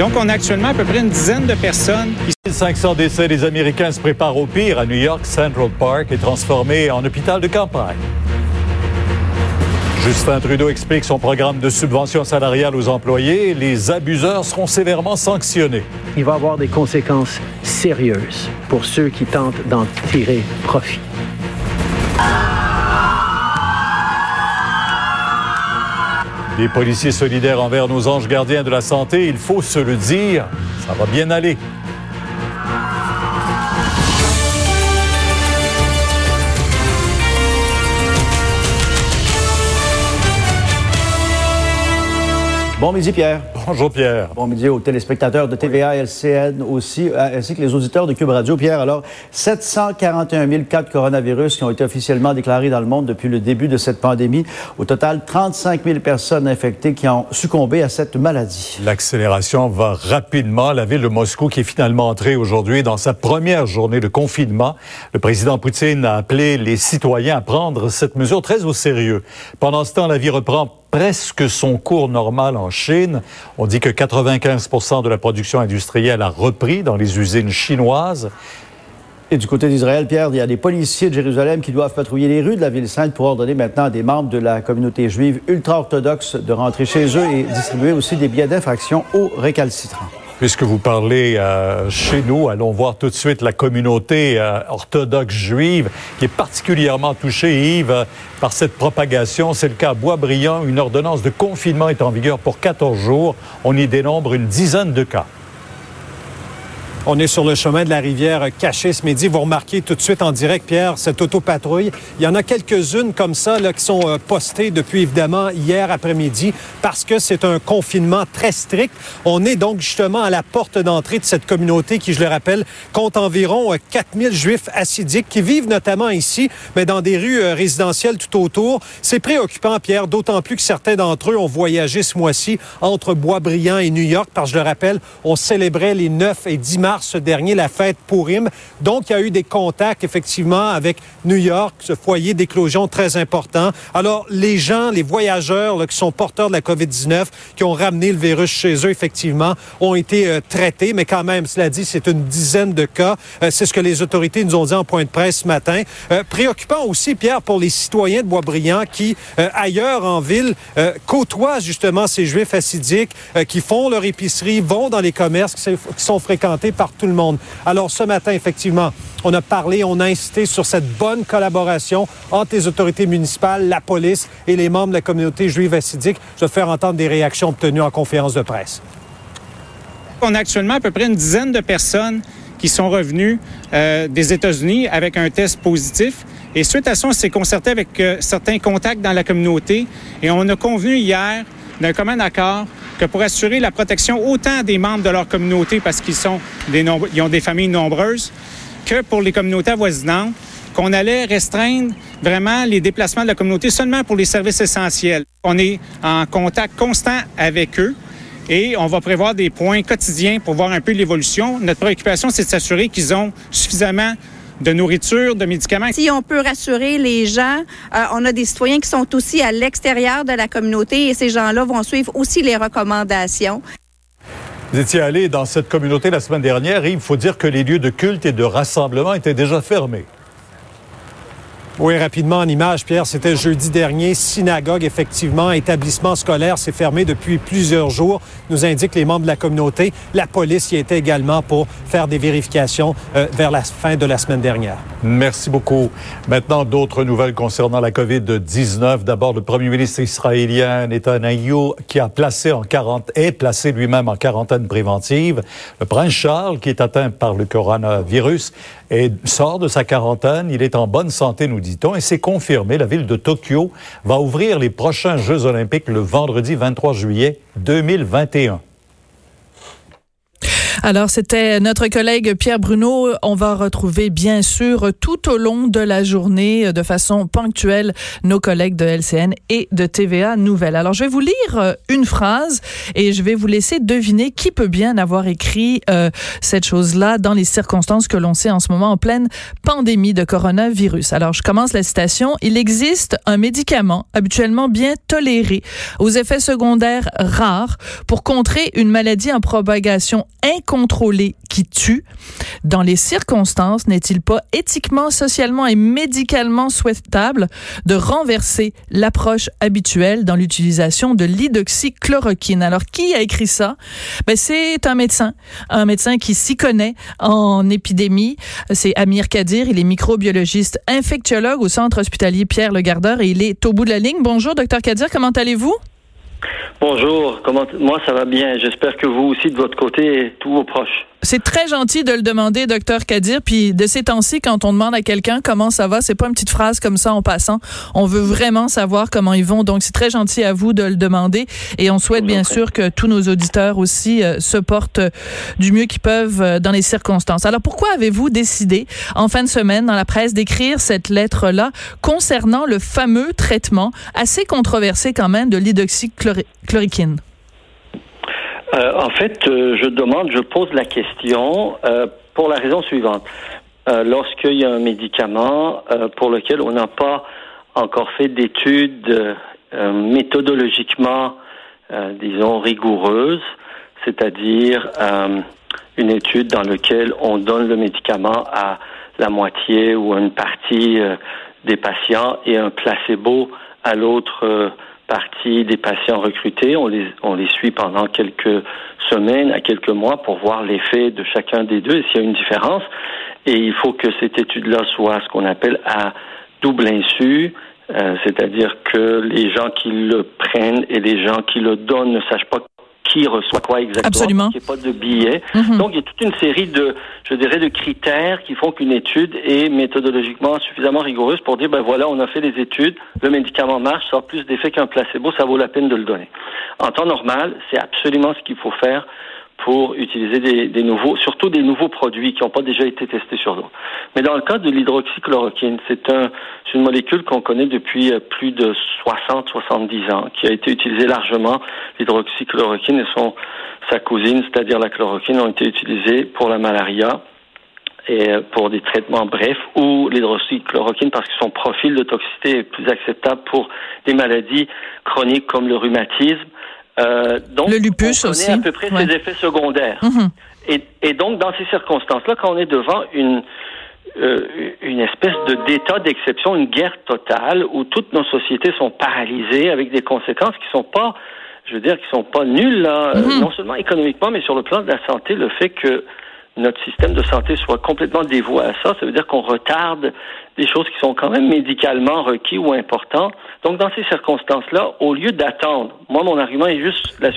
Donc, on a actuellement à peu près une dizaine de personnes. 500 décès des Américains se préparent au pire à New York. Central Park est transformé en hôpital de campagne. Justin Trudeau explique son programme de subvention salariale aux employés. Les abuseurs seront sévèrement sanctionnés. Il va avoir des conséquences sérieuses pour ceux qui tentent d'en tirer profit. Les policiers solidaires envers nos anges gardiens de la santé, il faut se le dire, ça va bien aller. Bon midi, Pierre. Bonjour, Pierre. Bon midi aux téléspectateurs de TVA, LCN aussi, euh, ainsi que les auditeurs de Cube Radio. Pierre, alors, 741 000 cas de coronavirus qui ont été officiellement déclarés dans le monde depuis le début de cette pandémie. Au total, 35 000 personnes infectées qui ont succombé à cette maladie. L'accélération va rapidement. La ville de Moscou qui est finalement entrée aujourd'hui dans sa première journée de confinement. Le président Poutine a appelé les citoyens à prendre cette mesure très au sérieux. Pendant ce temps, la vie reprend presque son cours normal en Chine. On dit que 95% de la production industrielle a repris dans les usines chinoises. Et du côté d'Israël, Pierre, il y a des policiers de Jérusalem qui doivent patrouiller les rues de la ville sainte pour ordonner maintenant à des membres de la communauté juive ultra-orthodoxe de rentrer chez eux et distribuer aussi des billets d'infraction aux récalcitrants. Puisque vous parlez euh, chez nous, allons voir tout de suite la communauté euh, orthodoxe juive qui est particulièrement touchée, Yves, par cette propagation. C'est le cas à Boisbriand. Une ordonnance de confinement est en vigueur pour 14 jours. On y dénombre une dizaine de cas. On est sur le chemin de la rivière caché ce midi. Vous remarquez tout de suite en direct, Pierre, cette autopatrouille. Il y en a quelques-unes comme ça là, qui sont euh, postées depuis évidemment hier après-midi parce que c'est un confinement très strict. On est donc justement à la porte d'entrée de cette communauté qui, je le rappelle, compte environ 4000 euh, juifs assidiques qui vivent notamment ici, mais dans des rues euh, résidentielles tout autour. C'est préoccupant, Pierre, d'autant plus que certains d'entre eux ont voyagé ce mois-ci entre Boisbriand et New York parce que, je le rappelle, on célébrait les 9 et 10 mars ce dernier, la fête Purim. Donc, il y a eu des contacts, effectivement, avec New York, ce foyer d'éclosion très important. Alors, les gens, les voyageurs qui sont porteurs de la COVID-19, qui ont ramené le virus chez eux, effectivement, ont été euh, traités. Mais quand même, cela dit, c'est une dizaine de cas. Euh, c'est ce que les autorités nous ont dit en point de presse ce matin. Euh, préoccupant aussi, Pierre, pour les citoyens de Boisbriand qui, ailleurs en ville, côtoient justement ces juifs assidiques, qui font leur épicerie, vont dans les commerces qui sont fréquentés par tout le monde. Alors ce matin, effectivement, on a parlé, on a insisté sur cette bonne collaboration entre les autorités municipales, la police et les membres de la communauté juive assidique. Je vais faire entendre des réactions obtenues en conférence de presse. On a actuellement à peu près une dizaine de personnes qui sont revenues euh, des États-Unis avec un test positif. Et suite à ça, on s'est concerté avec euh, certains contacts dans la communauté et on a convenu hier d'un commun accord que pour assurer la protection autant des membres de leur communauté parce qu'ils sont ils ont des familles nombreuses que pour les communautés avoisinantes, qu'on allait restreindre vraiment les déplacements de la communauté seulement pour les services essentiels. On est en contact constant avec eux et on va prévoir des points quotidiens pour voir un peu l'évolution. Notre préoccupation, c'est de s'assurer qu'ils ont suffisamment de nourriture, de médicaments. Si on peut rassurer les gens, euh, on a des citoyens qui sont aussi à l'extérieur de la communauté et ces gens-là vont suivre aussi les recommandations. Vous étiez allé dans cette communauté la semaine dernière et il faut dire que les lieux de culte et de rassemblement étaient déjà fermés. Oui, rapidement en image, Pierre, c'était jeudi dernier. Synagogue, effectivement, établissement scolaire, s'est fermé depuis plusieurs jours, nous indiquent les membres de la communauté. La police y était également pour faire des vérifications euh, vers la fin de la semaine dernière. Merci beaucoup. Maintenant, d'autres nouvelles concernant la COVID-19. D'abord, le premier ministre israélien Netanyahu qui a placé en quarantaine, est placé lui-même en quarantaine préventive. Le prince Charles, qui est atteint par le coronavirus, et sort de sa quarantaine. Il est en bonne santé, nous dit-on, et c'est confirmé. La ville de Tokyo va ouvrir les prochains Jeux olympiques le vendredi 23 juillet 2021. Alors, c'était notre collègue Pierre Bruno. On va retrouver, bien sûr, tout au long de la journée, de façon ponctuelle, nos collègues de LCN et de TVA Nouvelle. Alors, je vais vous lire euh, une phrase et je vais vous laisser deviner qui peut bien avoir écrit euh, cette chose-là dans les circonstances que l'on sait en ce moment en pleine pandémie de coronavirus. Alors, je commence la citation. Il existe un médicament habituellement bien toléré aux effets secondaires rares pour contrer une maladie en propagation incontrôlée qui tue. Dans les circonstances, n'est-il pas éthiquement, socialement et médicalement souhaitable de renverser l'approche habituelle dans l'utilisation de l'hydroxychloroquine? Alors, qui a écrit ça? Ben, c'est un médecin, un médecin qui s'y connaît en épidémie. C'est Amir Kadir. Il est microbiologiste infectiologue au centre hospitalier Pierre Le Gardeur et il est au bout de la ligne. Bonjour, docteur Kadir. Comment allez-vous? Bonjour, comment moi ça va bien. J'espère que vous aussi de votre côté, tous vos proches. C'est très gentil de le demander, docteur Kadir. Puis de ces temps-ci, quand on demande à quelqu'un comment ça va, c'est pas une petite phrase comme ça en passant. On veut vraiment savoir comment ils vont. Donc c'est très gentil à vous de le demander. Et on souhaite bien sûr que tous nos auditeurs aussi euh, se portent du mieux qu'ils peuvent euh, dans les circonstances. Alors pourquoi avez-vous décidé en fin de semaine dans la presse d'écrire cette lettre-là concernant le fameux traitement assez controversé quand même de l'hydroxychloroquine? Euh, en fait, euh, je demande, je pose la question euh, pour la raison suivante. Lorsqu'il y a un médicament pour lequel on n'a pas encore fait d'études méthodologiquement, disons, rigoureuses, c'est-à-dire une étude dans laquelle on donne le médicament à la moitié ou à une partie des patients et un placebo à l'autre partie des patients recrutés. On les, on les suit pendant quelques semaines à quelques mois pour voir l'effet de chacun des deux et s'il y a une différence. Et il faut que cette étude-là soit ce qu'on appelle à double insu, euh, c'est-à-dire que les gens qui le prennent et les gens qui le donnent ne sachent pas qui reçoit quoi exactement. Absolument. Il n'y a pas de billets. Mhm. Donc, il y a toute une série de, je dirais, de critères qui font qu'une étude est méthodologiquement suffisamment rigoureuse pour dire, ben voilà, on a fait les études, le médicament marche, ça a plus d'effet qu'un placebo, ça vaut la peine de le donner. En temps normal, c'est absolument ce qu'il faut faire pour utiliser des, des, nouveaux, surtout des nouveaux produits qui n'ont pas déjà été testés sur d'autres. Mais dans le cas de l'hydroxychloroquine, c'est un, une molécule qu'on connaît depuis euh, plus de 60-70 ans, qui a été utilisée largement. L'hydroxychloroquine et son, sa cousine, c'est-à-dire la chloroquine, ont été utilisées pour la malaria et euh, pour des traitements brefs ou l'hydroxychloroquine parce que son profil de toxicité est plus acceptable pour des maladies chroniques comme le rhumatisme euh, donc, le lupus on connaît aussi. à peu près ses effets secondaires. Mhm. et, et, donc, dans ces circonstances-là, quand on est devant une, euh, une espèce de d'état d'exception, une guerre totale, où toutes nos sociétés sont paralysées avec des conséquences qui sont pas, je veux dire, qui sont pas nulles, là, Mhm. non seulement économiquement, mais sur le plan de la santé, le fait que notre système de santé soit complètement dévoué à ça, ça veut dire qu'on retarde des choses qui sont quand même médicalement requis ou importants. Donc, dans ces circonstances-là, au lieu d'attendre, moi, mon argument est juste la